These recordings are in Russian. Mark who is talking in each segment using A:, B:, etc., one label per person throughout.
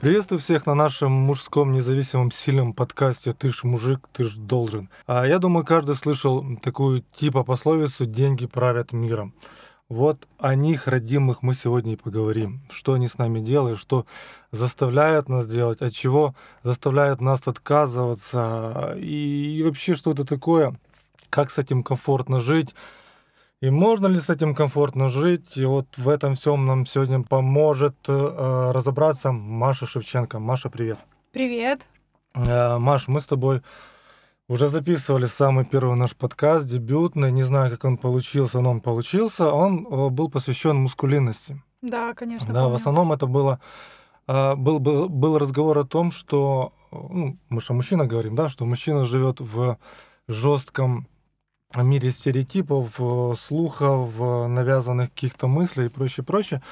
A: Приветствую всех на нашем мужском независимом сильном подкасте «Ты ж мужик, ты ж должен». А я думаю, каждый слышал такую типа пословицу «деньги правят миром». Вот о них, родимых, мы сегодня и поговорим. Что они с нами делают, что заставляют нас делать, от чего заставляют нас отказываться, и вообще что это такое, как с этим комфортно жить, и можно ли с этим комфортно жить? И вот в этом всем нам сегодня поможет э, разобраться Маша Шевченко. Маша, привет.
B: Привет.
A: Э, Маш, мы с тобой уже записывали самый первый наш подкаст, дебютный. Не знаю, как он получился, но он получился. Он э, был посвящен мускулинности.
B: Да, конечно.
A: Да,
B: помню.
A: в основном это было э, был, был, был разговор о том, что ну, мы же о мужчинах говорим, да, что мужчина живет в жестком мире стереотипов, э, слухов, э, навязанных каких-то мыслей и прочее, прочее.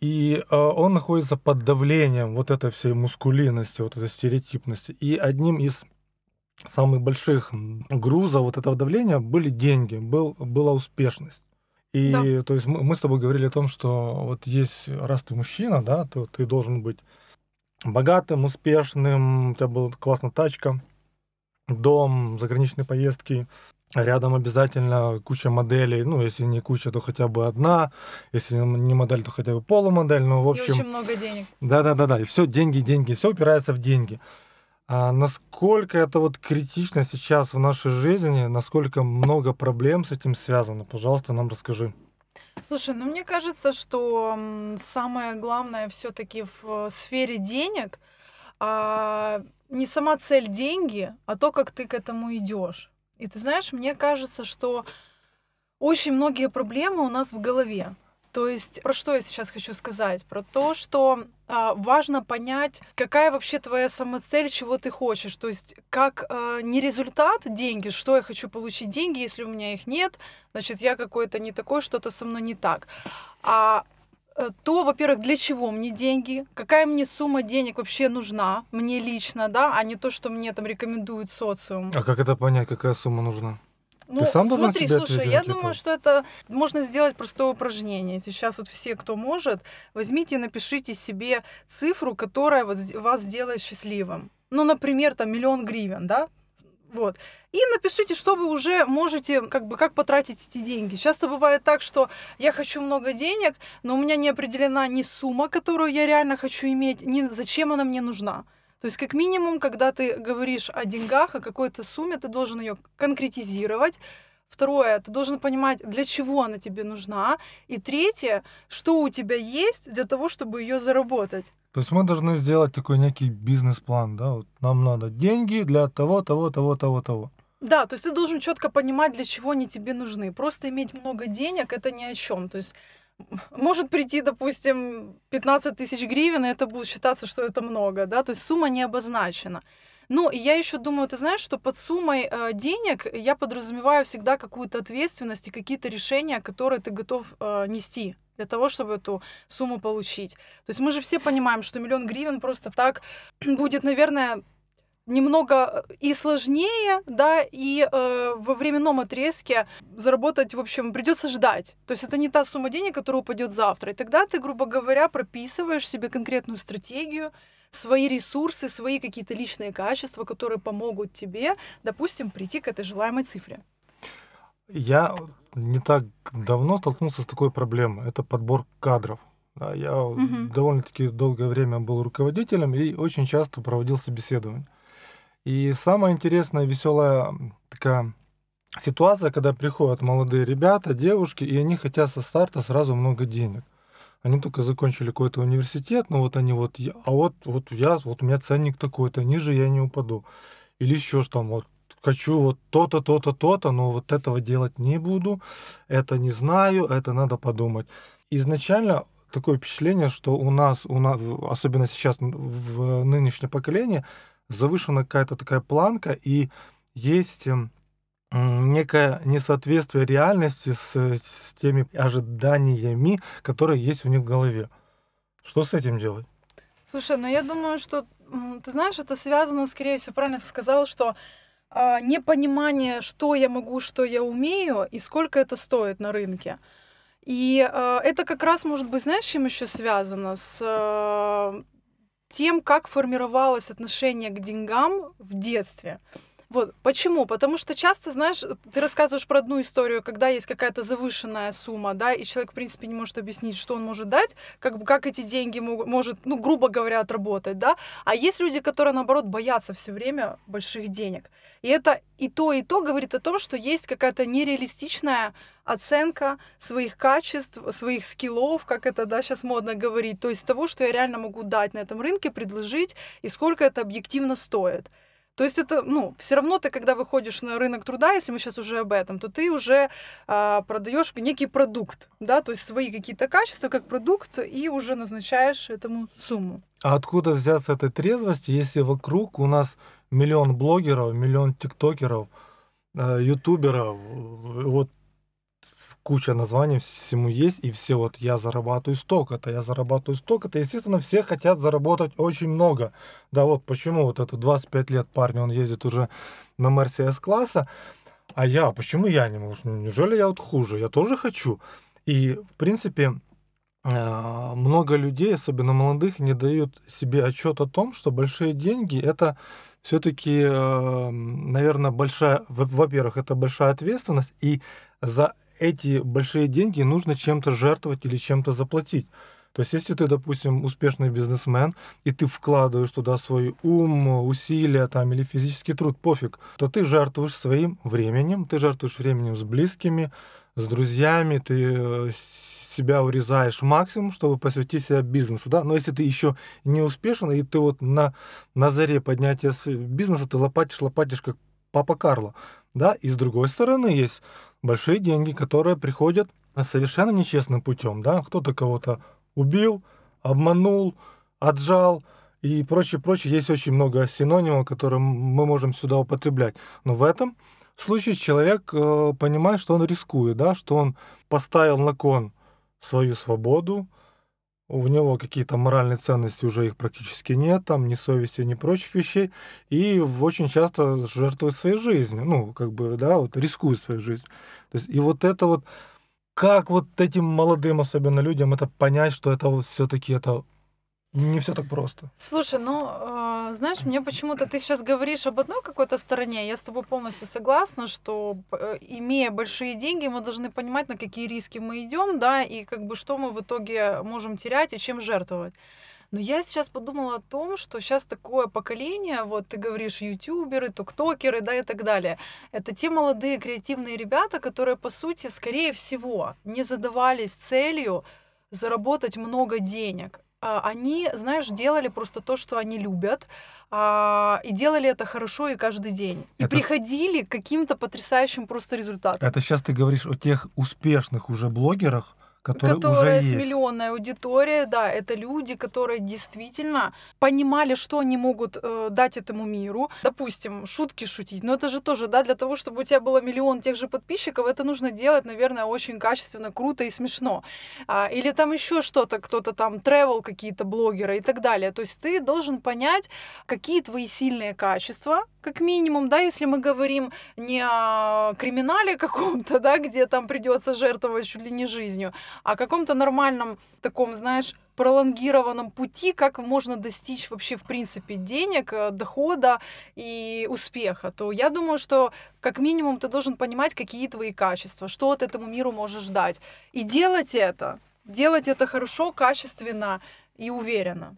A: И э, он находится под давлением вот этой всей мускулинности, вот этой стереотипности. И одним из самых больших грузов вот этого давления были деньги, был, была успешность. И
B: Да.
A: то есть мы, мы с тобой говорили о том, что вот есть, раз ты мужчина, да, то ты должен быть богатым, успешным, у тебя была классная тачка, дом, заграничные поездки, рядом обязательно куча моделей, ну, если не куча, то хотя бы одна, если не модель, то хотя бы полумодель, ну, в
B: И
A: общем...
B: очень много денег.
A: Да-да-да-да, и все деньги, деньги, все упирается в деньги. А насколько это вот критично сейчас в нашей жизни, насколько много проблем с этим связано, пожалуйста, нам расскажи.
B: Слушай, ну мне кажется, что самое главное все-таки в э, сфере денег а, не сама цель деньги, а то, как ты к этому идешь. И ты знаешь, мне кажется, что очень многие проблемы у нас в голове. То есть, про что я сейчас хочу сказать? Про то, что а, важно понять, какая вообще твоя самоцель, чего ты хочешь. То есть, как а, не результат деньги, что я хочу получить деньги, если у меня их нет, значит, я какой-то не такой, что-то со мной не так. А э, то, во-первых, для чего мне деньги, какая мне сумма денег вообще нужна, мне лично, да, а не то, что мне там рекомендует социум.
A: А как это понять, какая сумма нужна?
B: Ну,
A: сам должен
B: смотри,
A: себе
B: слушай, я думаю, что это можно сделать простое упражнение. Сейчас вот все, кто может, возьмите и напишите себе цифру, которая вас сделает счастливым. Ну, например, там миллион гривен, да? Вот. И напишите, что вы уже можете, как бы, как потратить эти деньги. Часто бывает так, что я хочу много денег, но у меня не определена ни сумма, которую я реально хочу иметь, ни зачем она мне нужна. То есть, как минимум, когда ты говоришь о деньгах, о какой-то сумме, ты должен ее конкретизировать. Второе, ты должен понимать, для чего она тебе нужна. И третье, что у тебя есть для того, чтобы ее заработать.
A: То есть мы должны сделать такой некий бизнес-план, да, вот нам надо деньги для того, того, того, того, того.
B: Да, то есть ты должен четко понимать, для чего они тебе нужны. Просто иметь много денег это ни о чем. То есть может прийти, допустим, 15 тысяч гривен, и это будет считаться, что это много, да, то есть сумма не обозначена. Ну, и я еще думаю, ты знаешь, что под суммой э, денег я подразумеваю всегда какую-то ответственность и какие-то решения, которые ты готов э, нести для того, чтобы эту сумму получить. То есть мы же все понимаем, что миллион гривен просто так будет, наверное, немного и сложнее, да, и э, во временном отрезке заработать, в общем, придется ждать. То есть это не та сумма денег, которая упадет завтра. И тогда ты, грубо говоря, прописываешь себе конкретную стратегию, свои ресурсы, свои какие-то личные качества, которые помогут тебе, допустим, прийти к этой желаемой цифре.
A: Я не так давно столкнулся с такой проблемой. Это подбор кадров. Я
B: Мгм.
A: довольно-таки долгое время был руководителем и очень часто проводил собеседование. И самая интересная, веселая такая ситуация, когда приходят молодые ребята, девушки, и они хотят со старта сразу много денег. Они только закончили какой-то университет, но вот они вот, а вот, вот я, вот у меня ценник такой-то, ниже я не упаду. Или еще что там, вот хочу вот то-то, то-то, то-то, но вот этого делать не буду, это не знаю, это надо подумать. Изначально такое впечатление, что у нас, у нас, особенно сейчас в нынешнее поколение, завышена какая-то такая планка, и есть м, м, некое несоответствие реальности с, с теми ожиданиями, которые есть у них в голове. Что с этим делать?
B: Слушай, ну я думаю, что, ты знаешь, это связано, скорее всего, правильно ты сказал, что а, непонимание, что я могу, что я умею и сколько это стоит на рынке. И а, это как раз может быть, знаешь, чем еще связано? С а, тем, как формировалось отношение к деньгам в детстве. Вот. Почему? Потому что часто, знаешь, ты рассказываешь про одну историю, когда есть какая-то завышенная сумма, да, и человек, в принципе, не может объяснить, что он может дать, как бы как эти деньги могут, может, ну, грубо говоря, отработать, да. А есть люди, которые, наоборот, боятся все время больших денег. И это и то, и то говорит о том, что есть какая-то нереалистичная оценка своих качеств, своих скиллов, как это, да, сейчас модно говорить, то есть того, что я реально могу дать на этом рынке, предложить, и сколько это объективно стоит. То есть это, ну, все равно ты, когда выходишь на рынок труда, если мы сейчас уже об этом, то ты уже а, продаешь некий продукт, да, то есть свои какие-то качества как продукт и уже назначаешь этому сумму.
A: А откуда взяться этой трезвости, если вокруг у нас миллион блогеров, миллион тиктокеров, э, ютуберов, вот куча названий всему есть, и все вот я зарабатываю столько-то, я зарабатываю столько-то. Естественно, все хотят заработать очень много. Да вот почему вот это 25 лет парень, он ездит уже на Мерси класса а я, почему я не могу? Неужели я вот хуже? Я тоже хочу. И, в принципе, э, много людей, особенно молодых, не дают себе отчет о том, что большие деньги это все-таки, э, наверное, большая, во-первых, это большая ответственность, и за эти большие деньги нужно чем-то жертвовать или чем-то заплатить. То есть, если ты, допустим, успешный бизнесмен, и ты вкладываешь туда свой ум, усилия там, или физический труд, пофиг, то ты жертвуешь своим временем, ты жертвуешь временем с близкими, с друзьями, ты э, себя урезаешь максимум, чтобы посвятить себя бизнесу, да, но если ты еще не успешен, и ты вот на, на заре поднятия бизнеса, ты лопатишь, лопатишь, как папа Карло, да, и с другой стороны есть большие деньги, которые приходят совершенно нечестным путем, да, кто-то кого-то убил, обманул, отжал и прочее, прочее. Есть очень много синонимов, которые мы можем сюда употреблять. Но в этом случае человек э, понимает, что он рискует, да, что он поставил на кон свою свободу, у него какие-то моральные ценности уже их практически нет, там ни совести, ни прочих вещей, и очень часто жертвует своей жизнью, ну, как бы, да, вот рискует своей жизнью. То есть, и вот это вот, как вот этим молодым, особенно людям, это понять, что это вот все-таки это не все так просто.
B: Слушай, ну, э, знаешь, мне почему-то ты сейчас говоришь об одной какой-то стороне. Я с тобой полностью согласна, что э, имея большие деньги, мы должны понимать, на какие риски мы идем, да, и как бы что мы в итоге можем терять и чем жертвовать. Но я сейчас подумала о том, что сейчас такое поколение, вот ты говоришь, ютуберы, тиктокеры, да, и так далее. Это те молодые креативные ребята, которые, по сути, скорее всего, не задавались целью заработать много денег. А, они, знаешь, делали просто то, что они любят, а, и делали это хорошо и каждый день. И это... приходили к каким-то потрясающим просто результатам.
A: Это сейчас ты говоришь о тех успешных уже блогерах,
B: которые, которые уже с есть. миллионной аудиторией, да, это люди, которые действительно понимали, что они могут э, дать этому миру. Допустим, шутки шутить, но это же тоже, да, для того, чтобы у тебя было миллион тех же подписчиков, это нужно делать, наверное, очень качественно, круто и смешно. А, или там еще что-то, кто-то там travel какие-то блогеры и так далее. То есть ты должен понять, какие твои сильные качества, как минимум, да, если мы говорим не о криминале каком-то, да, где там придется жертвовать чуть ли не жизнью, о каком-то нормальном таком, знаешь, пролонгированном пути, как можно достичь вообще, в принципе, денег, э, дохода и успеха, то я думаю, что как минимум ты должен понимать, какие твои качества, что ты этому миру можешь дать. И делать это, делать это хорошо, качественно и уверенно.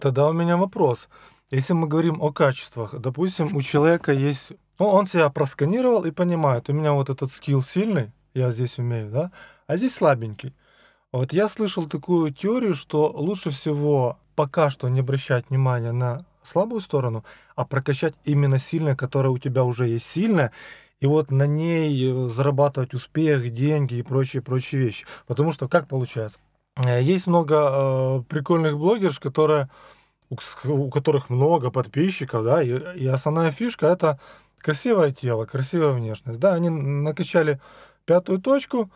A: Тогда у меня вопрос. Если мы говорим о качествах, допустим, у человека есть... Ну, он себя просканировал и понимает, у меня вот этот скилл сильный, я здесь умею, да, а здесь слабенький. Вот я слышал такую теорию, что лучше всего пока что не обращать внимания на слабую сторону, а прокачать именно сильное, которое у тебя уже есть сильное, и вот на ней э, зарабатывать успех, деньги и прочие-прочие вещи. Потому что как получается? Э, есть много э, прикольных блогерш, которые, у, у которых много подписчиков, да, и, и основная фишка это красивое тело, красивая внешность. Да, они накачали пятую точку,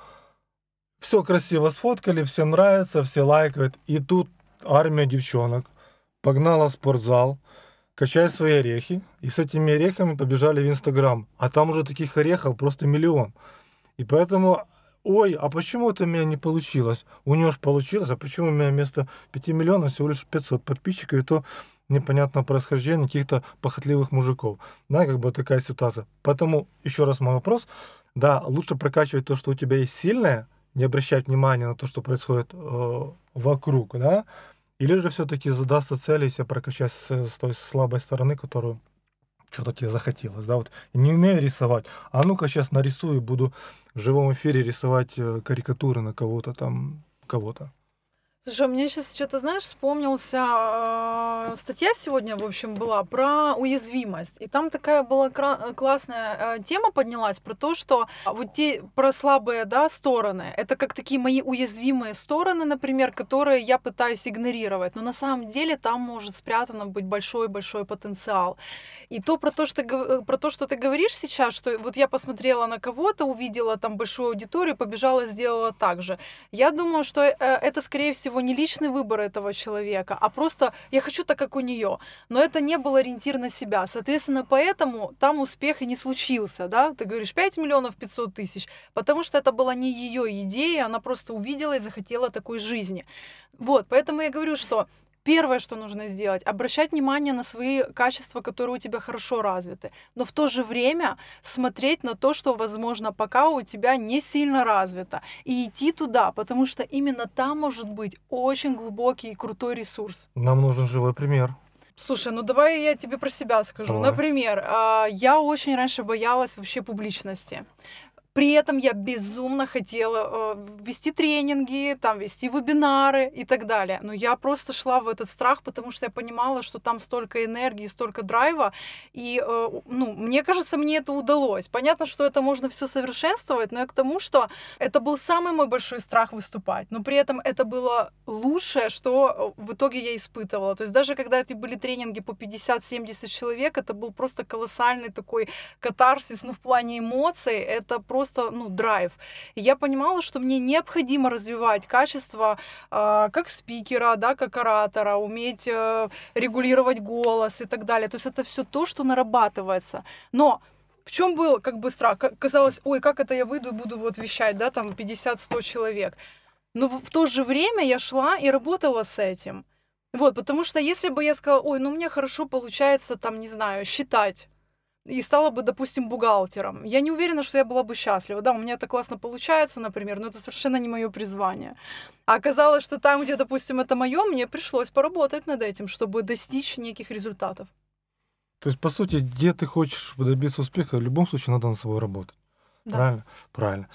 A: все красиво сфоткали, всем нравится, все лайкают. И тут армия девчонок погнала в спортзал, качать свои орехи, и с этими орехами побежали в Инстаграм. А там уже таких орехов просто миллион. И поэтому ой, а почему это у меня не получилось? У него же получилось, а почему у меня вместо 5 миллионов всего лишь 500 подписчиков, и то непонятного происхождения каких-то похотливых мужиков. Да, как бы такая ситуация. Поэтому, еще раз мой вопрос, да, лучше прокачивать то, что у тебя есть сильное, не обращать внимания на то, что происходит э, вокруг, да, или же все-таки задастся цель и себя прокачать с, с той слабой стороны, которую что-то тебе захотелось, да, вот не умею рисовать, а ну-ка сейчас нарисую, буду в живом эфире рисовать э, карикатуры на кого-то там, кого-то.
B: Слушай, мне сейчас что-то, знаешь, вспомнился э, статья сегодня, в общем, была про уязвимость. И там такая была кра- классная э, тема поднялась про то, что вот те про слабые, да, стороны, это как такие мои уязвимые стороны, например, которые я пытаюсь игнорировать. Но на самом деле там может спрятано быть большой-большой потенциал. И то про то, что, э, про то, что ты говоришь сейчас, что вот я посмотрела на кого-то, увидела там большую аудиторию, побежала, сделала так же. Я думаю, что э, это, скорее всего, всего, не личный выбор этого человека, а просто я хочу так, как у нее. Но это не был ориентир на себя. Соответственно, поэтому там успех и не случился, да? Ты говоришь 5 миллионов 500 тысяч, потому что это была не ее идея, она просто увидела и захотела такой жизни. Вот, поэтому я говорю, что Первое, что нужно сделать, обращать внимание на свои качества, которые у тебя хорошо развиты, но в то же время смотреть на то, что, возможно, пока у тебя не сильно развито, и идти туда, потому что именно там может быть очень глубокий и крутой ресурс.
A: Нам нужен живой пример.
B: Слушай, ну давай я тебе про себя скажу.
A: Давай.
B: Например, а, я очень раньше боялась вообще публичности. При этом я безумно хотела э, вести тренинги, там, вести вебинары и так далее. Но я просто шла в этот страх, потому что я понимала, что там столько энергии, столько драйва. И, э, ну, мне кажется, мне это удалось. Понятно, что это можно все совершенствовать, но я к тому, что это был самый мой большой страх выступать. Но при этом это было лучшее, что в итоге я испытывала. То есть даже когда это были тренинги по 50-70 человек, это был просто колоссальный такой катарсис, ну, в плане эмоций. Это просто просто, ну, драйв. И я понимала, что мне необходимо развивать качество э, как спикера, да, как оратора, уметь э, регулировать голос и так далее. То есть это все то, что нарабатывается. Но в чем был как бы страх? Казалось, ой, как это я выйду и буду вот вещать, да, там 50-100 человек. Но в то же время я шла и работала с этим. Вот, потому что если бы я сказала, ой, ну мне хорошо получается, там, не знаю, считать, и стала бы, допустим, бухгалтером. Я не уверена, что я была бы счастлива. Да, у меня это классно получается, например, но это совершенно не мое призвание. А оказалось, что там, где, допустим, это мое, мне пришлось поработать над этим, чтобы достичь неких результатов.
A: То есть, по сути, где ты хочешь добиться успеха, в любом случае надо над собой работать.
B: Да.
A: Правильно? Правильно.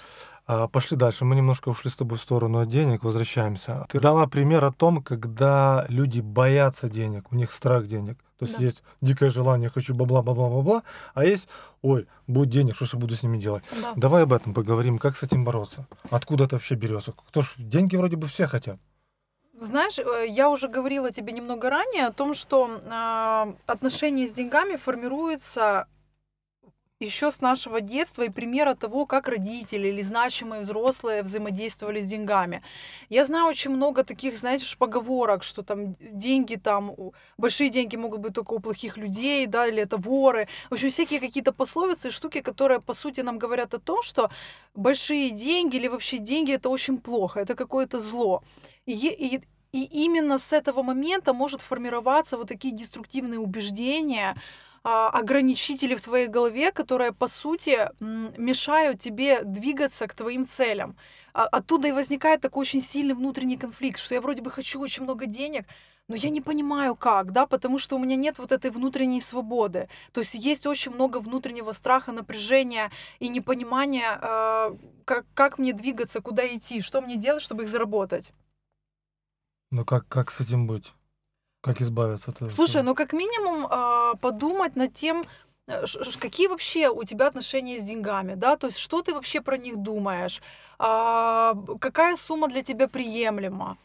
A: А, пошли дальше. Мы немножко ушли с тобой в сторону от денег, возвращаемся. Ты дала пример о том, когда люди боятся денег, у них страх денег. То есть
B: Да.
A: есть дикое желание, хочу бабла, бабла, бабла, а есть, ой, будет денег, что же буду с ними делать?
B: Да.
A: Давай об этом поговорим, как с этим бороться? Откуда это вообще берется? Кто ж деньги вроде бы все хотят.
B: Знаешь, э, я уже говорила тебе немного ранее о том, что а, отношения с деньгами формируются еще с нашего детства и примера того, как родители или значимые взрослые взаимодействовали с деньгами. Я знаю очень много таких, знаете, поговорок, что там деньги там, большие деньги могут быть только у плохих людей, да, или это воры. В общем, всякие какие-то пословицы, штуки, которые, по сути, нам говорят о том, что большие деньги или вообще деньги это очень плохо, это какое-то зло. И, и, и именно с этого момента может формироваться вот такие деструктивные убеждения, ограничители в твоей голове, которые, по сути, мешают тебе двигаться к твоим целям. А- Оттуда и возникает такой очень сильный внутренний конфликт, что я вроде бы хочу очень много денег, но я не понимаю как, да, потому что у меня нет вот этой внутренней свободы. То есть есть очень много внутреннего страха, напряжения и непонимания, э, как, как мне двигаться, куда идти, что мне делать, чтобы их заработать.
A: Ну как, как с этим быть? Как избавиться от этого?
B: Слушай,
A: всего?
B: ну как минимум а, подумать над тем, э, какие вообще у тебя отношения с деньгами, да, то есть что ты вообще про них думаешь, А, какая сумма для тебя приемлема,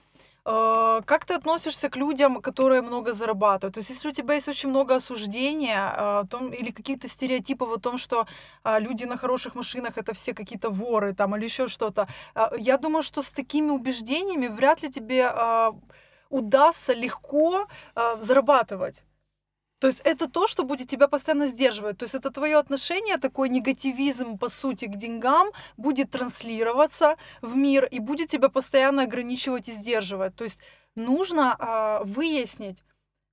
B: А, как ты относишься к людям, которые много зарабатывают? То есть, если у тебя есть очень много осуждения а, том, или каких-то стереотипов о том, что а, люди на хороших машинах это все какие-то воры там, или еще что-то, а, я думаю, что с такими убеждениями вряд ли тебе а, удастся легко а, зарабатывать. То есть это то, что будет тебя постоянно сдерживать. То есть это твое отношение, такой негативизм, по сути, к деньгам будет транслироваться в мир и будет тебя постоянно ограничивать и сдерживать. То есть нужно э, выяснить,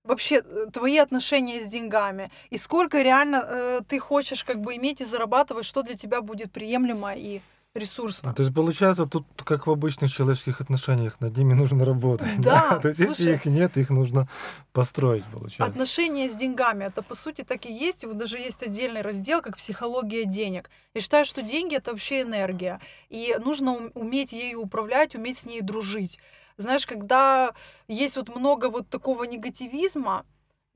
B: вообще э, твои отношения с деньгами и сколько реально э, ты хочешь как бы иметь и зарабатывать, что для тебя будет приемлемо и ресурсно.
A: То есть получается тут как в обычных человеческих отношениях над ними нужно работать.
B: Да,
A: То есть если
B: слушай.
A: их нет, их нужно построить, получается.
B: Отношения с деньгами, это по сути так и есть. Вот даже есть отдельный раздел, как психология денег. Я считаю, что деньги это вообще энергия. И нужно ум- уметь ею управлять, уметь с ней дружить. Знаешь, когда есть вот много вот такого негативизма,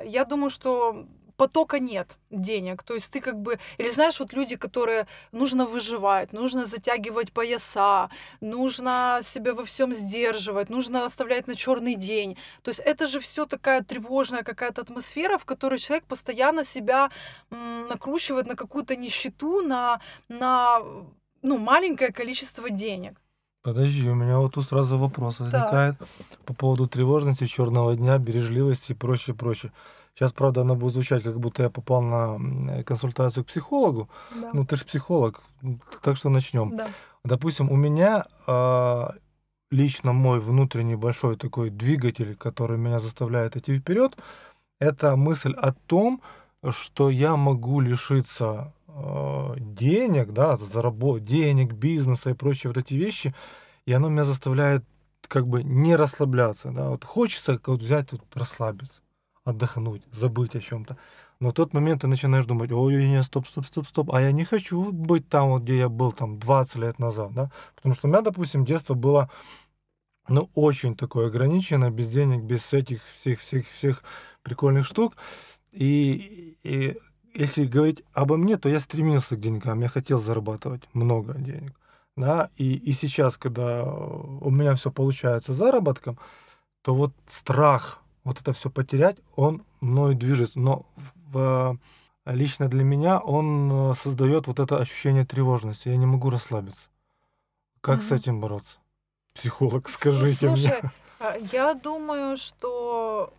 B: я думаю, что потока нет денег. То есть ты как бы... Или знаешь, вот люди, которые нужно выживать, нужно затягивать пояса, нужно себя во всем сдерживать, нужно оставлять на черный день. То есть это же все такая тревожная какая-то атмосфера, в которой человек постоянно себя м, накручивает на какую-то нищету, на, на ну, маленькое количество денег.
A: Подожди, у меня вот тут сразу вопрос возникает по поводу тревожности, черного дня, бережливости и прочее, прочее. Сейчас, правда, она будет звучать, как будто я попал на консультацию к психологу.
B: Да.
A: Ну, ты же психолог, так что начнем.
B: да.
A: Допустим, у меня а, лично мой внутренний большой такой двигатель, который меня заставляет идти вперед, это мысль о том, что я могу лишиться а, денег, да, заработ денег, бизнеса и прочие вот эти вещи, и оно меня заставляет как бы не расслабляться, да, вот хочется вот взять, вот, расслабиться, отдохнуть, забыть о чем-то. Но в тот момент ты начинаешь думать, ой, не, стоп, стоп, стоп, стоп, а я не хочу быть там, вот, где я был там 20 лет назад, да, потому что у меня, допустим, детство было, ну, очень такое ограниченное, без денег, без этих всех, всех, всех прикольных штук, и, и если говорить обо мне, то я стремился к деньгам, я хотел зарабатывать много денег, да, и, и сейчас, когда у меня все получается заработком, то вот страх вот это все потерять, он мною движется, но в, в- лично для меня он создает вот это ощущение тревожности, я не могу расслабиться. Как с
B: Мгм.
A: этим бороться? Психолог, скажите мне.
B: Слушай, а, я думаю, что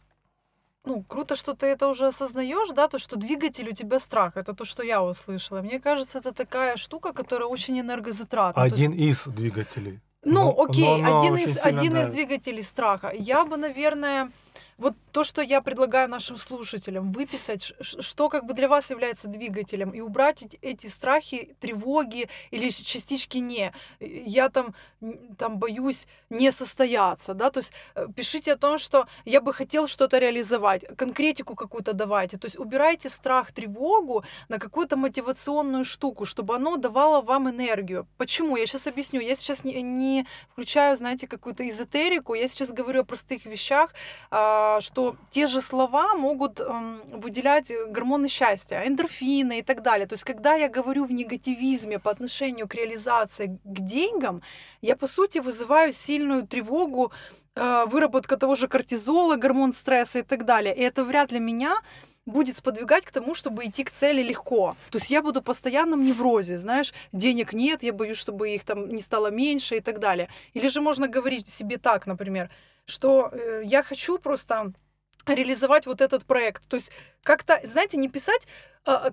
B: ну, круто, что ты это уже осознаешь, да, то, что двигатель у тебя страх. Это то, что я услышала. Мне кажется, это такая штука, которая очень энергозатратна. То есть-
A: Один из двигателей.
B: Ну,
A: Но-
B: окей,
A: но
B: один, из, один из двигателей страха. Я бы, наверное, вот то, что я предлагаю нашим слушателям, выписать, что как бы для вас является двигателем, и убрать эти, страхи, тревоги или частички «не». Я там, там боюсь не состояться, да, то есть э, пишите о том, что я бы хотел что-то реализовать, конкретику какую-то давайте, то есть убирайте страх, тревогу на какую-то мотивационную штуку, чтобы оно давало вам энергию. Почему? Я сейчас объясню. Я сейчас не, не включаю, знаете, какую-то эзотерику. Я сейчас говорю о простых вещах, а, что те же слова могут м, выделять э, гормоны счастья, эндорфины и так далее. То есть, когда я говорю в негативизме по отношению к реализации к деньгам, я, по сути, вызываю сильную тревогу, э, выработка того же кортизола, гормон стресса и так далее. И это вряд ли меня будет сподвигать к тому, чтобы идти к цели легко. То есть я буду в постоянном неврозе, знаешь, денег нет, я боюсь, чтобы их там не стало меньше и так далее. Или же можно говорить себе так, например, что э, я хочу просто реализовать вот этот проект. То есть как-то, знаете, не писать а,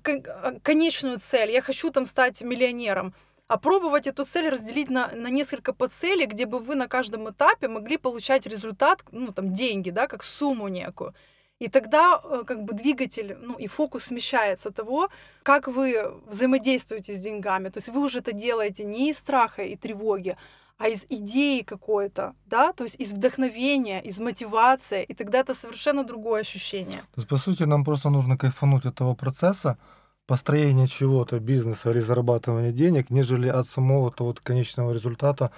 B: конечную цель, я хочу там стать миллионером, а пробовать эту цель разделить на, на несколько подцелей, где бы вы на каждом этапе могли получать результат, ну, там, деньги, да, как сумму некую. И тогда э, как бы двигатель, ну и фокус смещается того, как вы взаимодействуете с деньгами. То есть вы уже это делаете не из страха и тревоги, а из идеи какой-то, да, то есть из вдохновения, из мотивации, и тогда это совершенно другое ощущение.
A: То есть, по сути, нам просто нужно кайфануть от того процесса, построения чего-то, бизнеса или зарабатывания денег, нежели от самого того вот конечного результата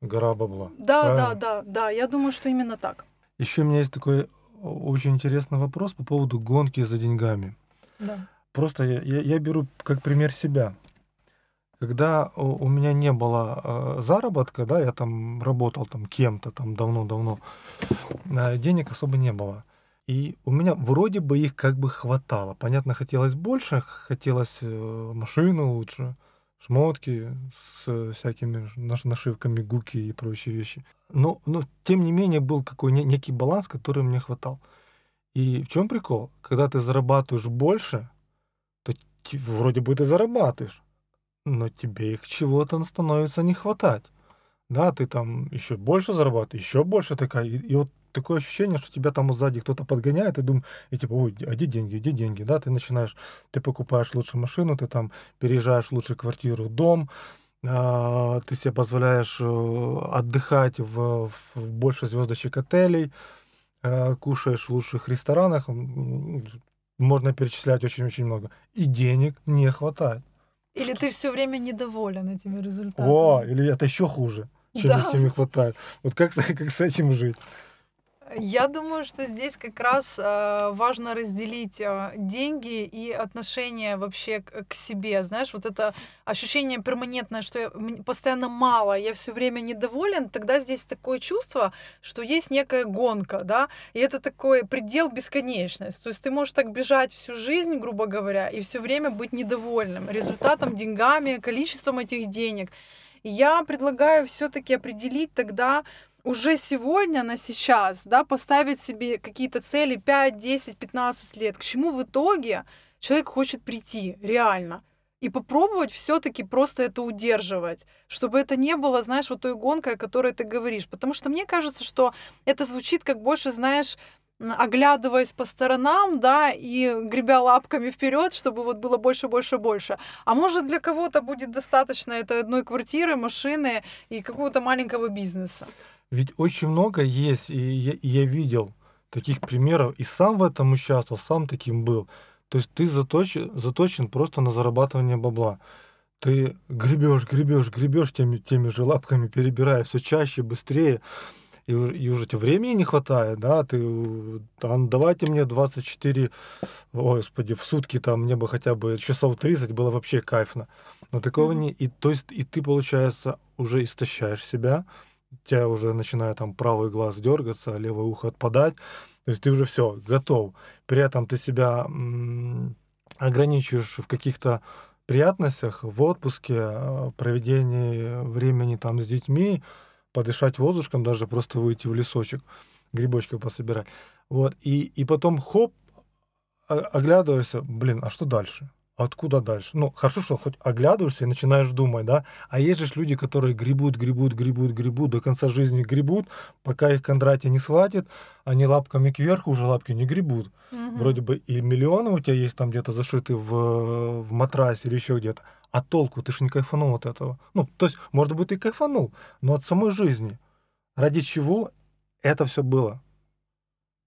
A: гора бабла.
B: Да, да,
A: Правильно?
B: да, да, я думаю, что именно так.
A: Еще у меня есть такой очень интересный вопрос по поводу гонки за деньгами.
B: Да.
A: Просто я, я- я беру как пример себя. Когда у, меня не было э, заработка, да, я там работал там кем-то там давно-давно, э, денег особо не было. И у меня вроде бы их как бы хватало. Понятно, хотелось больше, хотелось э, машину лучше, шмотки с всякими ж- наш- нашивками, гуки и прочие вещи. Но, но тем не менее был какой не- некий баланс, который мне хватал. И в чем прикол? Когда ты зарабатываешь больше, то вроде бы ты зарабатываешь, но тебе их чего-то становится не хватать. Да, ты там еще больше зарабатываешь, еще больше такая. И, и вот такое ощущение, что тебя там сзади кто-то подгоняет, и думаешь, и типа, ой, где деньги, где деньги, да, ты начинаешь, ты покупаешь лучшую машину, ты там переезжаешь в лучшую квартиру, дом, а, ты себе позволяешь э, отдыхать в, в больше звездочек отелей, а, кушаешь в лучших ресторанах, можно перечислять очень-очень много, и денег не хватает.
B: Или ты все время недоволен этими результатами.
A: О, или это еще хуже, чем, да. чем не хватает. Вот как, как с этим жить?
B: Я думаю, что здесь как раз э, важно разделить э, деньги и отношение вообще к, себе. Знаешь, вот это ощущение перманентное, что я, постоянно мало, я все время недоволен, тогда здесь такое чувство, что есть некая гонка, да, и это такой предел бесконечность. То есть ты можешь так бежать всю жизнь, грубо говоря, и все время быть недовольным результатом, деньгами, количеством этих денег. Я предлагаю все-таки определить тогда, уже сегодня, на сейчас, да, поставить себе какие-то цели 5, 10, 15 лет, к чему в итоге человек хочет прийти реально. И попробовать все-таки просто это удерживать, чтобы это не было, знаешь, вот той гонкой, о которой ты говоришь. Потому что мне кажется, что это звучит как больше, знаешь, оглядываясь по сторонам, да, и гребя лапками вперед, чтобы вот было больше, больше, больше. А может для кого-то будет достаточно этой одной квартиры, машины и какого-то маленького бизнеса.
A: Ведь очень много есть, и я, и я видел таких примеров, и сам в этом участвовал, сам таким был. То есть ты заточен, заточен просто на зарабатывание бабла. Ты гребешь, гребешь, гребешь теми, теми же лапками, перебирая все чаще, быстрее, и, и уже тебе времени не хватает, да, ты, там, давайте мне 24, ой, господи, в сутки там мне бы хотя бы часов 30 было вообще кайфно. Но такого mm-hmm. не, и то есть, и ты, получается, уже истощаешь себя, тебя уже начинает там правый глаз дергаться, левое ухо отпадать. То есть ты уже все, готов. При этом ты себя ограничиваешь в каких-то приятностях, в отпуске, э, проведении времени там с детьми, подышать воздушком, даже просто выйти в лесочек, грибочков пособирать. Вот, и, и потом хоп, оглядывайся, блин, а что дальше? Откуда дальше? Ну, хорошо, что хоть оглядываешься и начинаешь думать, да? А есть же люди, которые гребут, гребут, гребут, гребут, до конца жизни гребут, пока их Кондратий не схватит, они лапками кверху уже лапки не гребут. Угу. Вроде бы и миллионы у тебя есть там где-то зашиты в, в матрасе или еще где-то. А толку? Ты же не кайфанул от этого. Ну, то есть, может быть, ты кайфанул, но от самой жизни. Ради чего это все было?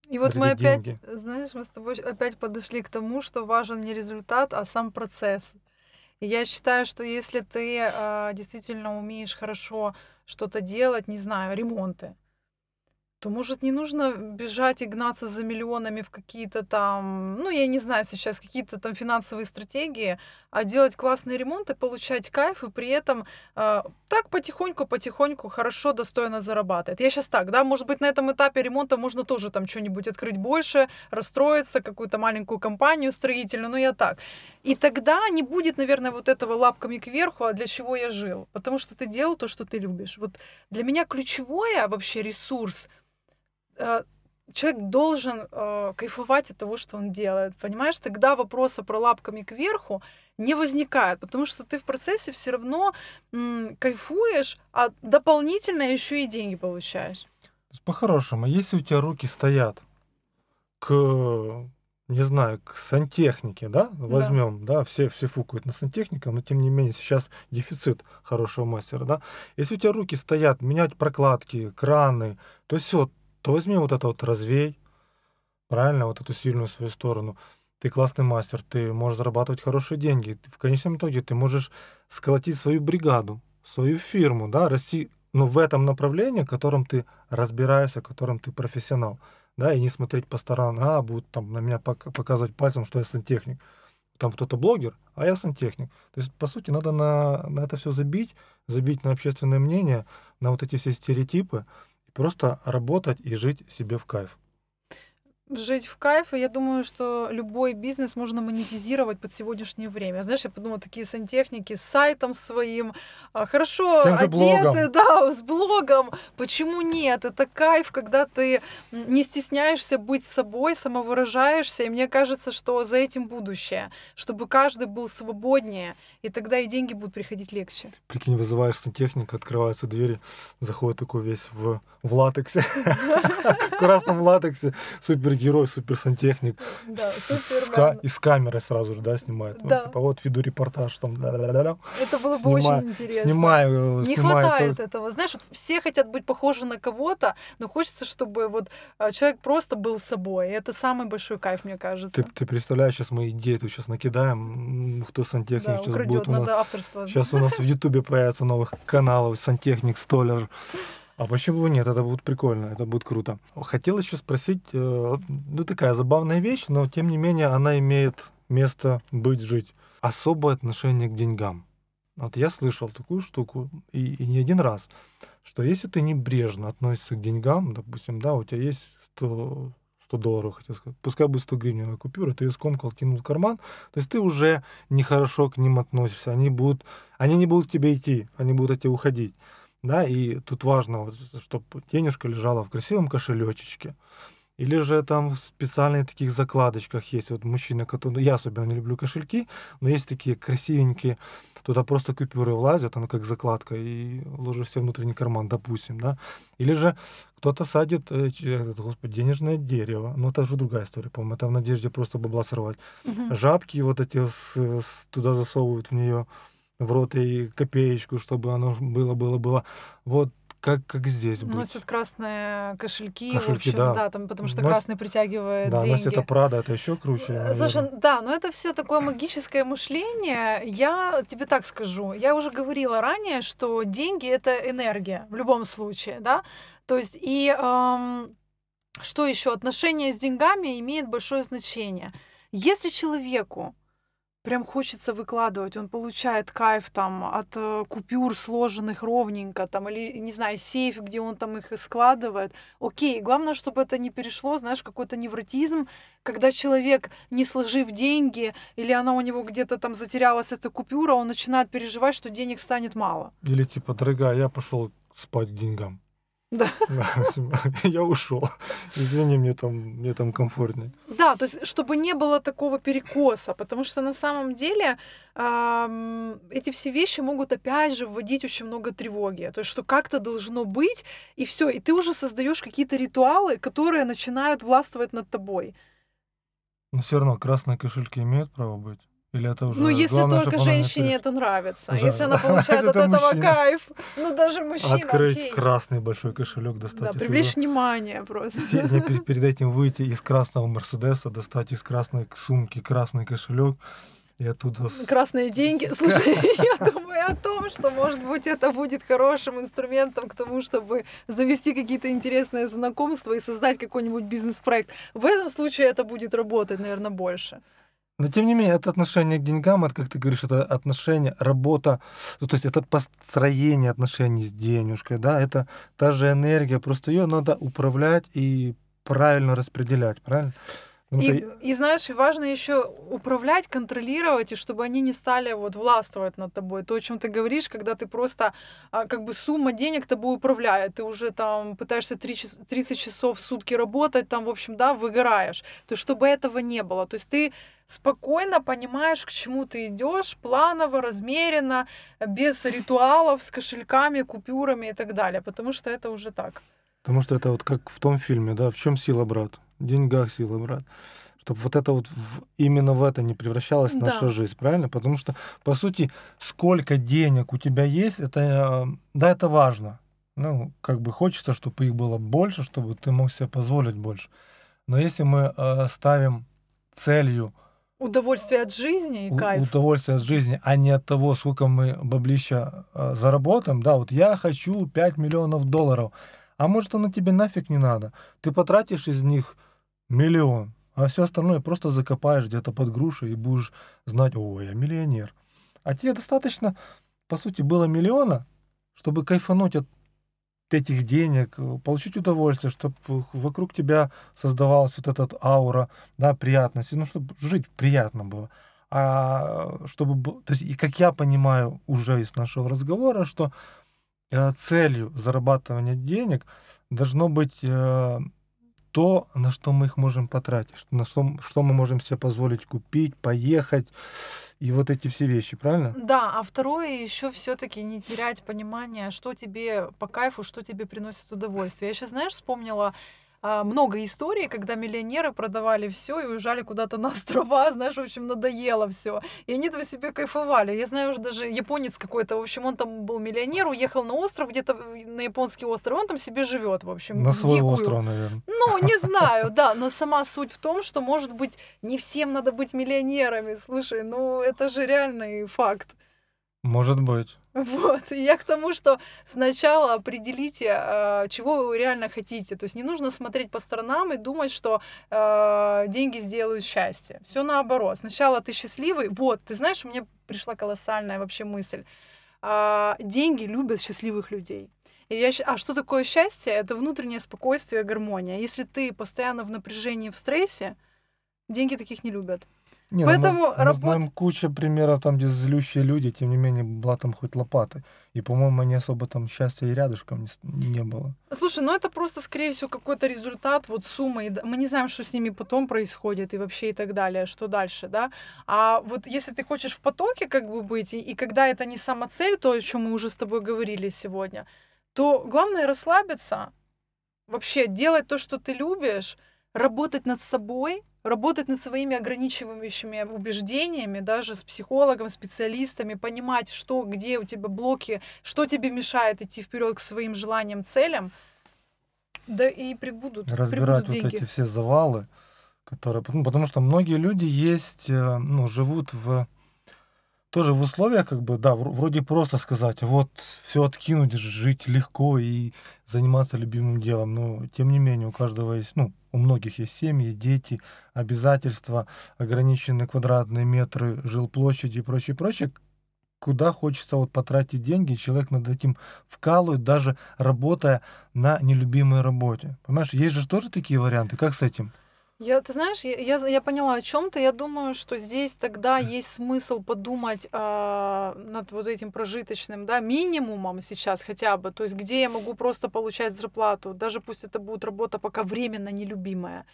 B: И вот мы опять, деньги. знаешь, мы с тобой опять подошли к тому, что важен не результат, а сам процесс. И я считаю, что если ты э, действительно умеешь хорошо что-то делать, не знаю, ремонты, то, может, не нужно бежать и гнаться за миллионами в какие-то там, ну, я не знаю сейчас, какие-то там финансовые стратегии, а делать классные ремонты, получать кайф и при этом э, так потихоньку-потихоньку хорошо, достойно зарабатывать. Я сейчас так, да, может быть, на этом этапе ремонта можно тоже там что-нибудь открыть больше, расстроиться, какую-то маленькую компанию строительную, ну, я так. И тогда не будет, наверное, вот этого лапками кверху, а для чего я жил? Потому что ты делал то, что ты любишь. Вот для меня ключевое вообще ресурс — человек должен э, кайфовать от того, что он делает. Понимаешь, тогда вопроса про лапками кверху не возникает, потому что ты в процессе все равно м, кайфуешь, а дополнительно еще и деньги получаешь.
A: По-хорошему, если у тебя руки стоят к, не знаю, к сантехнике, да, возьмем, да, да все, все фукают на сантехнику, но тем не менее сейчас дефицит хорошего мастера, да. Если у тебя руки стоят, менять прокладки, краны, то все, то возьми вот это вот развей, правильно, вот эту сильную свою сторону. Ты классный мастер, ты можешь зарабатывать хорошие деньги. В конечном итоге ты можешь сколотить свою бригаду, свою фирму, да, расти ну, в этом направлении, в котором ты разбираешься, в котором ты профессионал. Да, и не смотреть по сторонам, а, будут там на меня показывать пальцем, что я сантехник. Там кто-то блогер, а я сантехник. То есть, по сути, надо на, на это все забить, забить на общественное мнение, на вот эти все стереотипы, Просто работать и жить себе в кайф.
B: Жить в кайф, и я думаю, что любой бизнес можно монетизировать под сегодняшнее время. Знаешь, я подумала, такие сантехники с сайтом своим, а, хорошо
A: С
B: одеты,
A: блогом.
B: да, с блогом. Почему нет? Это кайф, когда ты не стесняешься быть собой, самовыражаешься, и мне кажется, что за этим будущее, чтобы каждый был свободнее, и тогда и деньги будут приходить легче.
A: Прикинь, вызываешь сантехника, открываются двери, заходит такой весь в, в латексе, в красном латексе, супергерой, суперсантехник,
B: Да,
A: с- с
B: Супермен.
A: ка- и с камерой сразу же, да, снимает. Ну,
B: Да.
A: типа, вот веду репортаж, там, да-да-да-да.
B: Это было бы
A: Снимаю-
B: очень интересно.
A: Снимаю,
B: Не
A: снимаю
B: хватает
A: то-
B: этого. Знаешь, вот все хотят быть похожи на кого-то, но хочется, чтобы вот а, человек просто был собой. И это самый большой кайф, мне кажется.
A: Ты, ты представляешь, сейчас мы идеи тут сейчас накидаем, кто сантехник,
B: да,
A: сейчас
B: украдет,
A: будет у нас. Сейчас у нас в Ютубе появится новых каналов сантехник, столер. А почему нет? Это будет прикольно, это будет круто. Хотел еще спросить, э, ну такая забавная вещь, но тем не менее она имеет место быть, жить. Особое отношение к деньгам. Вот я слышал такую штуку, и, и не один раз, что если ты небрежно относишься к деньгам, допустим, да, у тебя есть 100, 100 долларов, хотел сказать, пускай будет 100 гривневая купюра, ты ее скомкал, кинул в карман, то есть ты уже нехорошо к ним относишься, они будут, они не будут к тебе идти, они будут от тебя уходить, да, и тут важно, вот, чтобы денежка лежала в красивом кошелечечке, или же там в специальных таких закладочках есть. Вот мужчина, который... Я особенно не люблю кошельки, но есть такие красивенькие, туда просто купюры влазят, оно как закладка, и ложишь себе в внутренний карман, допустим, да. Или же кто-то садит, э, господи, денежное дерево. Ну, это уже другая история, по-моему. Это в надежде просто бабла сорвать.
B: Мгм.
A: Жабки вот эти с- с- туда засовывают в нее в рот и копеечку, чтобы оно было, было, было. Вот как, как здесь быть.
B: Носят красные кошельки, в
A: Кошельки,
B: общем,
A: да.
B: да. там, потому что
A: Носят-
B: красный притягивает
A: Да,
B: деньги.
A: носит это Прада, это еще круче.
B: Э, Слушай,
A: наверное.
B: да, но это все такое магическое мышление. Я тебе так скажу. Я уже говорила ранее, что деньги это энергия в любом случае, да. То есть и эм, что еще? Отношение с деньгами имеет большое значение. Если человеку прям хочется выкладывать, он получает кайф там от э, купюр сложенных ровненько, там, или, не знаю, сейф, где он там их складывает. Окей, главное, чтобы это не перешло, знаешь, какой-то невротизм, когда человек, не сложив деньги, или она у него где-то там затерялась, эта купюра, он начинает переживать, что денег станет мало.
A: Или типа, дорогая, я пошел спать к деньгам.
B: Да.
A: Я ушел. Извини, мне там, мне там комфортнее.
B: Да, то есть, чтобы не было такого перекоса, потому что на самом деле эти все вещи могут опять же вводить очень много тревоги. То есть, что как-то должно быть, и все, и ты уже создаешь какие-то ритуалы, которые начинают властвовать над тобой.
A: Но все равно красные кошельки имеют право быть? Или это уже
B: ну, если
A: главное,
B: только
A: не
B: женщине это нравится,
A: Уже-
B: если она получает от
A: Это
B: этого
A: мужчина.
B: кайф, ну даже мужчина,
A: Открыть
B: окей.
A: красный большой кошелек, достать
B: Да, привлечь внимание просто.
A: Все- мне перед, этим выйти из красного Мерседеса, достать из красной сумки красный кошелек и оттуда...
B: Красные деньги. Слушай, я думаю о том, что, может быть, это будет хорошим инструментом к тому, чтобы завести какие-то интересные знакомства и создать какой-нибудь бизнес-проект. В этом случае это будет работать, наверное, больше.
A: Но тем не менее, это отношение к деньгам, это, как ты говоришь, это отношение, работа, ну, то есть это построение отношений с денежкой, да, это та же энергия, просто ее надо управлять и правильно распределять, правильно? Потому
B: И,
A: что
B: и знаешь, и важно еще управлять, контролировать, и чтобы они не стали вот властвовать над тобой. То, о чем ты говоришь, когда ты просто, а, как бы сумма денег тобой управляет, ты уже там пытаешься три час- 30 часов в сутки работать, там, в общем, да, выгораешь. То есть, чтобы этого не было. То есть ты спокойно понимаешь, к чему ты идешь, планово, размеренно, без ритуалов, с кошельками, купюрами и так далее, потому что это уже так.
A: Потому что это вот как в том фильме, да, в чем сила, брат? Деньгах сила, брат. Чтобы вот это вот в- именно в это не превращалась
B: Да.
A: наша жизнь, правильно? Потому что, по сути, сколько денег у тебя есть, это, э, да, это важно. Ну, как бы хочется, чтобы их было больше, чтобы ты мог себе позволить больше. Но если мы э, ставим целью
B: Удовольствие от жизни и кайф.
A: удовольствие от жизни, а не от того, сколько мы баблища э, заработаем. Да, вот я хочу 5 миллионов долларов, а может оно тебе нафиг не надо. Ты потратишь из них миллион, а все остальное просто закопаешь где-то под грушей и будешь знать, о, я миллионер. А тебе достаточно, по сути, было миллиона, чтобы кайфануть от этих денег, получить удовольствие, чтобы вокруг тебя создавалась вот эта аура, да, приятности, ну, чтобы жить приятно было. А чтобы, то есть, и как я понимаю уже из нашего разговора, что э, целью зарабатывания денег должно быть э, то, на что мы их можем потратить, на что, что мы можем себе позволить купить, поехать, и вот эти все вещи, правильно?
B: Да, а второе еще все-таки не терять понимание, что тебе по кайфу, что тебе приносит удовольствие. Я сейчас, знаешь, вспомнила а, много историй, когда миллионеры продавали все и уезжали куда-то на острова, знаешь, в общем, надоело все. И они там себе кайфовали. Я знаю уже даже японец какой-то, в общем, он там был миллионер, уехал на остров, где-то на японский остров, он там себе живет, в общем.
A: На свой дикую. остров, наверное.
B: Ну, не знаю, да, но сама суть в том, что, может быть, не всем надо быть миллионерами. Слушай, ну это же реальный факт.
A: Может быть.
B: Вот, и я к тому, что сначала определите, а, чего вы реально хотите. То есть не нужно смотреть по сторонам и думать, что э, деньги сделают счастье. Все наоборот. Сначала ты счастливый. Вот, ты знаешь, мне пришла колоссальная вообще мысль. Э, деньги любят счастливых людей. И я, а что такое счастье? Это внутреннее спокойствие и гармония. Если ты постоянно в напряжении, в стрессе, деньги таких не любят.
A: Не, Поэтому ну, мы, работ... мы знаем куча примеров, там, где злющие люди, тем не менее, была там хоть лопата. И, по-моему, они особо там счастья и рядышком не, не было.
B: Слушай, ну это просто, скорее всего, какой-то результат вот суммы. Мы не знаем, что с ними потом происходит и вообще и так далее, что дальше, да. А вот если ты хочешь в потоке как бы быть, и, и когда это не самоцель, то, о чем мы уже с тобой говорили сегодня, то главное расслабиться, вообще делать то, что ты любишь, работать над собой, работать над своими ограничивающими убеждениями, даже с психологом, специалистами, понимать, что, где у тебя блоки, что тебе мешает идти вперед к своим желаниям, целям, да и прибудут.
A: Разбирать
B: прибудут
A: вот деньги. эти все завалы, которые... Ну, потому что многие люди есть, э, ну, живут в тоже в условиях, как бы, да, вроде просто сказать, вот все откинуть, жить легко и заниматься любимым делом, но тем не менее у каждого есть, ну, у многих есть семьи, дети, обязательства, ограниченные квадратные метры жилплощади и прочее, прочее, куда хочется вот потратить деньги, человек над этим вкалывает, даже работая на нелюбимой работе. Понимаешь, есть же тоже такие варианты, как с этим?
B: Я, ты знаешь, я, я, я поняла о чем-то. Я думаю, что здесь тогда есть смысл подумать а, над вот этим прожиточным, да, минимумом сейчас хотя бы. То есть, где я могу просто получать зарплату, даже пусть это будет работа пока временно нелюбимая.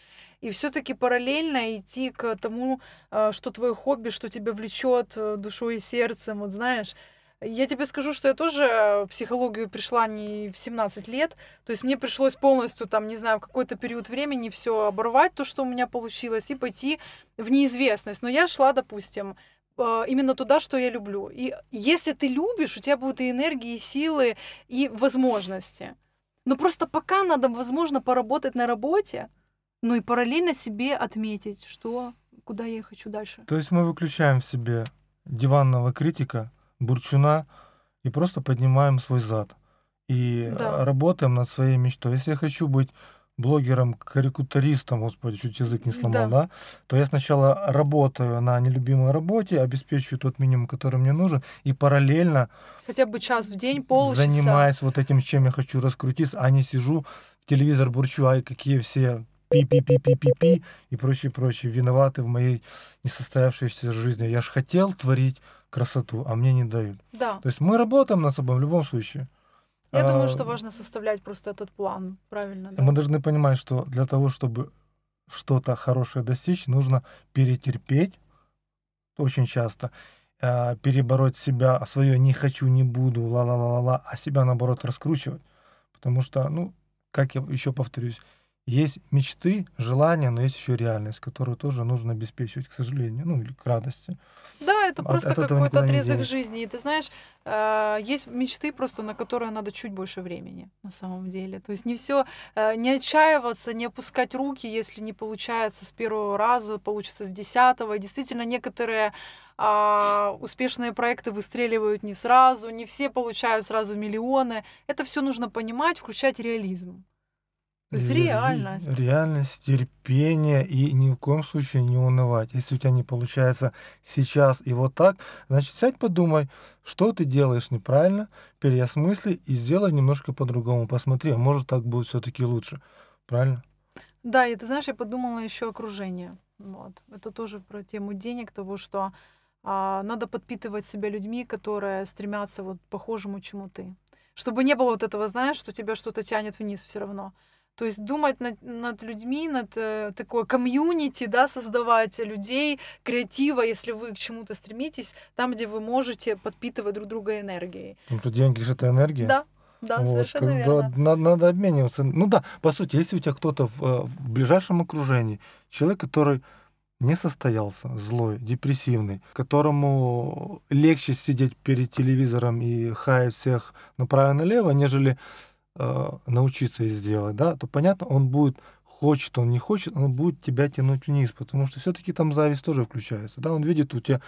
B: И все-таки параллельно идти к тому, а, что твое хобби, что тебя влечет э, душой и сердцем, вот знаешь. Я тебе скажу, что я тоже в психологию пришла не в 17 лет. То есть мне пришлось полностью, там, не знаю, в какой-то период времени все оборвать, то, что у меня получилось, и пойти в неизвестность. Но я шла, допустим, э, именно туда, что я люблю. И если ты любишь, у тебя будут и энергии, и силы, и возможности. Но просто пока надо, возможно, поработать на работе, ну и параллельно себе отметить, что, куда я хочу дальше.
A: То есть мы выключаем в себе диванного критика, бурчуна и просто поднимаем свой зад. И да. работаем над своей мечтой. Если я хочу быть блогером, карикатуристом, господи, чуть язык не сломал, да. да, то я сначала работаю на нелюбимой работе, обеспечиваю тот минимум, который мне нужен, и параллельно
B: хотя бы час в день, полчаса
A: занимаюсь вот этим, чем я хочу раскрутиться, а не сижу телевизор бурчу, ай, какие все пи-пи-пи-пи-пи-пи и прочее, прочее, виноваты в моей несостоявшейся жизни. Я же хотел творить красоту, а мне не дают.
B: Да.
A: То есть мы работаем над собой в любом случае.
B: Я а, думаю, что важно составлять просто этот план, правильно. Да?
A: Мы должны понимать, что для того, чтобы что-то хорошее достичь, нужно перетерпеть очень часто, э, перебороть себя, свое не хочу, не буду, ла-ла-ла-ла, а себя наоборот раскручивать. Потому что, ну, как я еще повторюсь, есть мечты, желания, но есть еще реальность, которую тоже нужно обеспечивать, к сожалению, ну или к радости.
B: Да, это просто какой-то отрезок жизни. И ты знаешь, э, есть мечты просто, на которые надо чуть больше времени, на самом деле. То есть не все, э, не отчаиваться, не опускать руки, если не получается с первого раза, получится с десятого. И действительно, некоторые а, успешные проекты выстреливают не сразу, не все получают сразу миллионы. Это все нужно понимать, включать реализм. То есть реальность.
A: Реальность, терпение и ни в коем случае не унывать. Если у тебя не получается сейчас и вот так, значит, сядь подумай, что ты делаешь неправильно, переосмысли и сделай немножко по-другому. Посмотри, а может так будет все-таки лучше. Правильно?
B: Да, и ты знаешь, я подумала еще окружение. Вот. Это тоже про тему денег, того, что а, надо подпитывать себя людьми, которые стремятся вот похожему, чему ты. Чтобы не было вот этого, знаешь, что тебя что-то тянет вниз все равно. То есть думать над, над людьми, над э, такой комьюнити, да, создавать людей, креатива, если вы к чему-то стремитесь, там, где вы можете подпитывать друг друга энергией.
A: Потому что деньги же это энергия.
B: Да, да,
A: Вот,
B: совершенно верно.
A: надо, надо обмениваться. Ну да, по сути, если у тебя кто-то в, э, в ближайшем окружении, человек, который не состоялся, злой, депрессивный, которому легче сидеть перед телевизором и хаять всех направо-налево, нежели э, научиться и сделать, да, то понятно, он будет, хочет он, не хочет, он будет тебя тянуть вниз, потому что все-таки там зависть тоже включается, да, он видит у тебя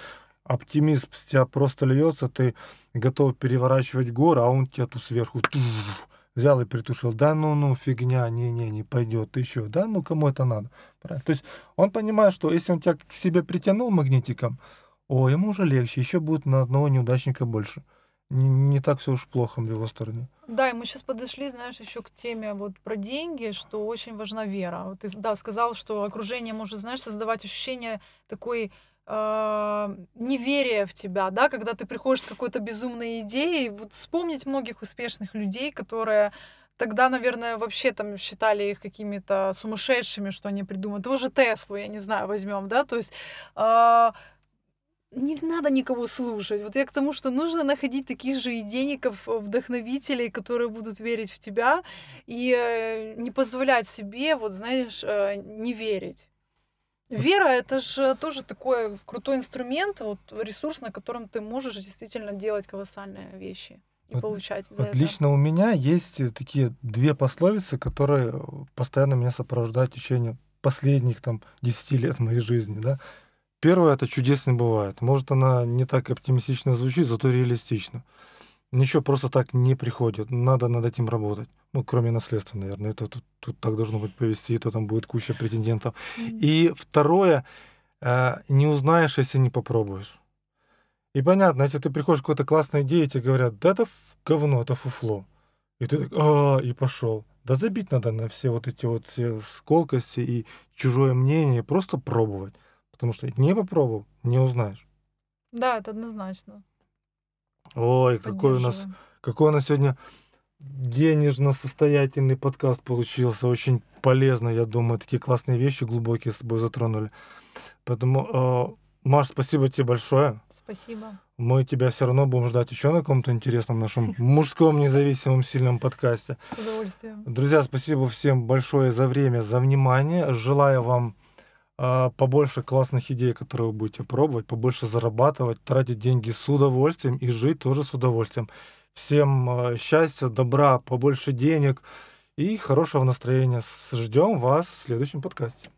A: оптимизм с тебя просто льется, ты готов переворачивать горы, а он тебя тут сверху туф, взял и притушил. Да ну ну фигня, не-не, не пойдет еще. Да ну кому это надо? Правильно? То есть он понимает, что если он тебя к себе притянул магнитиком, о, ему уже легче, еще будет на одного неудачника больше. Не, не так все уж плохо в его стороне.
B: Да, и мы сейчас подошли, знаешь, еще к теме вот про деньги, что очень важна вера. Вот ты, да, сказал, что окружение может, знаешь, создавать ощущение такой э, неверия в тебя, да, когда ты приходишь с какой-то безумной идеей. Вот вспомнить многих успешных людей, которые тогда, наверное, вообще там считали их какими-то сумасшедшими, что они придумают. Того же Теслу, я не знаю, возьмем, да, то есть э, не надо никого слушать. Вот я к тому, что нужно находить таких же идейников, э, вдохновителей, которые будут верить в тебя и э, не позволять себе, вот знаешь, э, не верить. Вера это же тоже такой крутой инструмент, вот ресурс, на котором ты можешь действительно делать колоссальные вещи и
A: Вот-
B: получать за
A: Вот
B: это.
A: лично у меня есть такие две пословицы, которые постоянно меня сопровождают в течение последних там 10 лет моей жизни, да. Первое это чудес не бывает. Может, она не так оптимистично звучит, зато реалистично. Ничего просто так не приходит. Надо над этим работать. Ну, кроме наследства, наверное. Это тут, тут так должно быть повести, то там будет куча претендентов. И второе, э, не узнаешь, если не попробуешь. И понятно, если ты приходишь к какой-то классной идее, тебе говорят, да это говно, это фуфло. И ты так, а, и пошел. Да забить надо на все вот эти вот все сколкости и чужое мнение, просто пробовать. Потому что не попробовал, не узнаешь.
B: Да, это однозначно.
A: Ой, какой у нас, какой у нас сегодня денежно-состоятельный подкаст получился. Очень полезно, я думаю. Такие классные вещи глубокие с тобой затронули. Поэтому, э, Маш, спасибо тебе большое.
B: Спасибо.
A: Мы тебя все равно будем ждать еще на каком-то интересном нашем мужском независимом сильном подкасте.
B: С удовольствием.
A: Друзья, спасибо всем большое за время, за внимание. Желаю вам побольше классных идей, которые вы будете пробовать, побольше зарабатывать, тратить деньги с удовольствием и жить тоже с удовольствием. Всем а, счастья, добра, побольше денег и хорошего настроения. Ждем вас в следующем подкасте.